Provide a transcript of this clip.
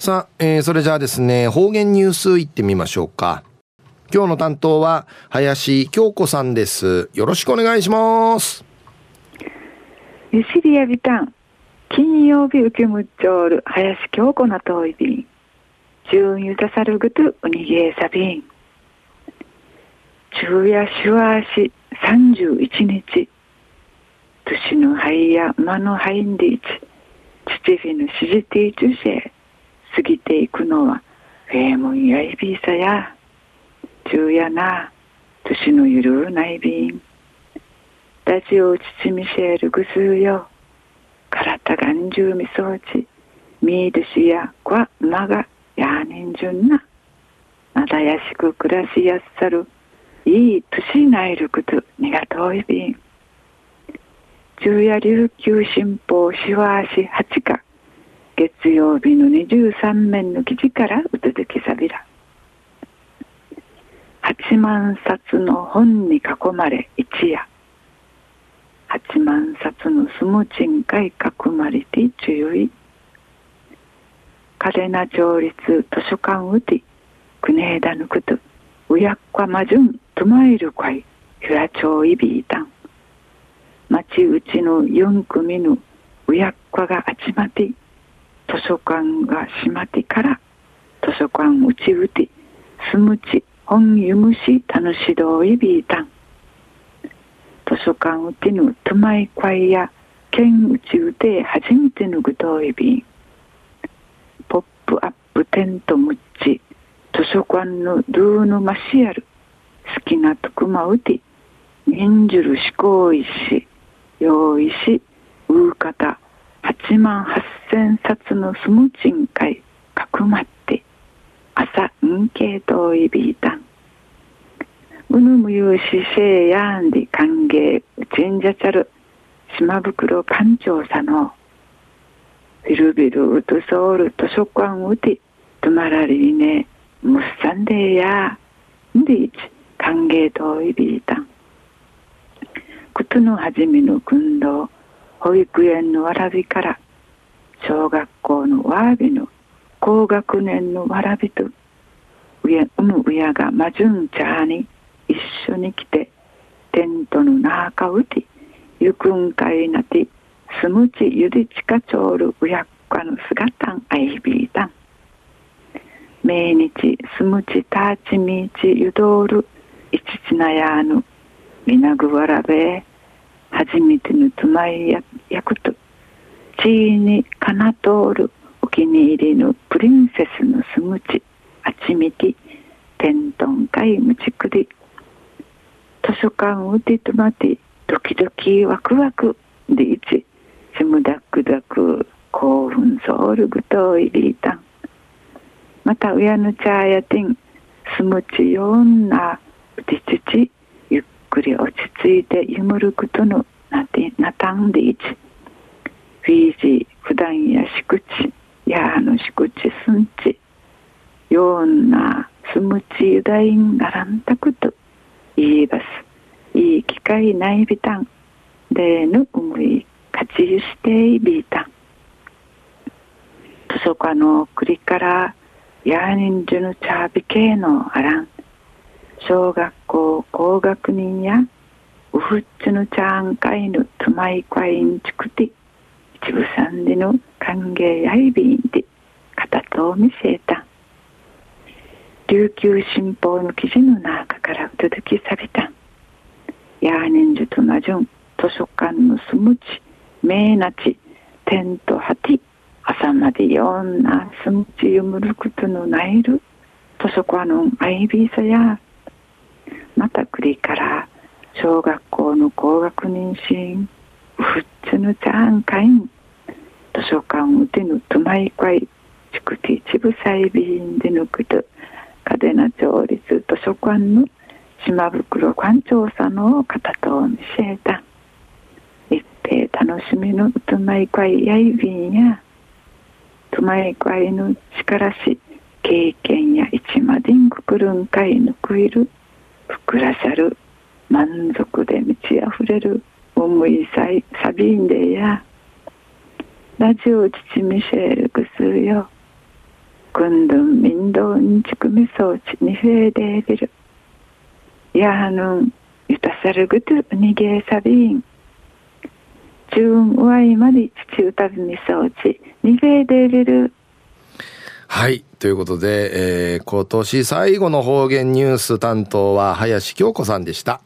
さあ、えー、それじゃあですね、方言ニュースいってみましょうか。今日の担当は林京子さんです。よろしくお願いします。ゆしりやびたん。金曜日受けむっちょる林京子の遠いびん。中ゆたさるぐとうにげえさびん。昼夜しわし三十一日。年の灰や間の灰んでいち。父フィのしじていちゅせ。過ぎていくのは、フェームンやいびさや。昼夜な。年のゆるうないびん。ラジオ父ミシェルグスーよ。体がんじゅうみそうち。ミードシやこまがやにんじゅんな。まだやしく暮らしやすさる。いい年ないることにが遠いびん。昼夜琉球新報しわし八日。月曜日の二十三面の記事からうつづきさびら。八万冊の本に囲まれ一夜。八万冊のスムチンカイ囲まれて注意。カレナ町立図書館うて、クネーダヌクト、ウヤッカマジュン、トマイルカイ、ヒュラチョウイビータン。町うちの四組のウヤッカが集まて、図書館が閉まってから、図書館うちうて、スムチ、本ゆむし、楽しどいビータン。図書館うてぬトマイクワイや県うちうて初めてのぐといびんポップアップテントむっち図書館のドゥーヌマシアル好きなとくまうてんじゅるしこういし用意しううかた8万8000冊のスムチン会かくまって朝んけいといびいたんうぬむゆうしせいやんり歓迎神社チャル島袋館長さのビルビルウトソウル図書館うてとまらりねむっさんでや。んでいち歓迎といびいたんことのはじめの訓導。保育園のわらびから小学校のわらびの高学年のわらびとうむ親がまじゅんちゃに一緒に来てテントの中うてゆくんかいなてすむちゆりちかちょうるうやっかの姿んあいびいたん。命日すむちたちみちゆどうるいちちなやぬみなぐわらべ。初めてのつまいややくとちいにかなとおるお気に入りのプリンセスのすむちあちみきテントンかいむちくり。図書館をてとまてドキドキワクワクでいち。シムダックダク興奮ソウルグトイリータンまた親のチャーやティンスムチヨンナウティチチゆっくり落ち着いてゆむることのなてなたんでいち。フィージー普段やしくちやのしくちすんち。ヨンナスムチユダインガランタクトいいバスいい機会ないびたん。でぬうむい勝ちゆしていびたん。図書館の栗からやにんじゅぬチャービ系のあらん。小学校高学年やウフッチュヌチャンカイヌトマイクワインチクティ一部さんでの歓迎やいびんで片と見せた。琉球新報の記事の中から続きされた。ヤーニンジュとナジュン図書館のスムチメーナチテントハティ朝までよんなスムチユムルクトのナイル図書館のアイビーサやまたクリから小学校の高学年シーンフッツヌチャーンカイン。図書館うてぬトマイクイチクティチブサイビンでぬくと嘉手納町立図書館の島袋館長さんの方と見せた一平楽しみのとまいかいやいびんやとまいかいの力し経験や一までんくくるんかいぬくいるふくらしゃる満足で満ち溢れる思いさいサビンでやラジオ父ミシェルグスよ軍軍民道にちくみ装置にフェーデービルやはぬんゆたさるぐとにげえさびん中ワイまで父歌びみ装置にフェーデービルはい。ということで、えー、今年最後の方言ニュース担当は林京子さんでした。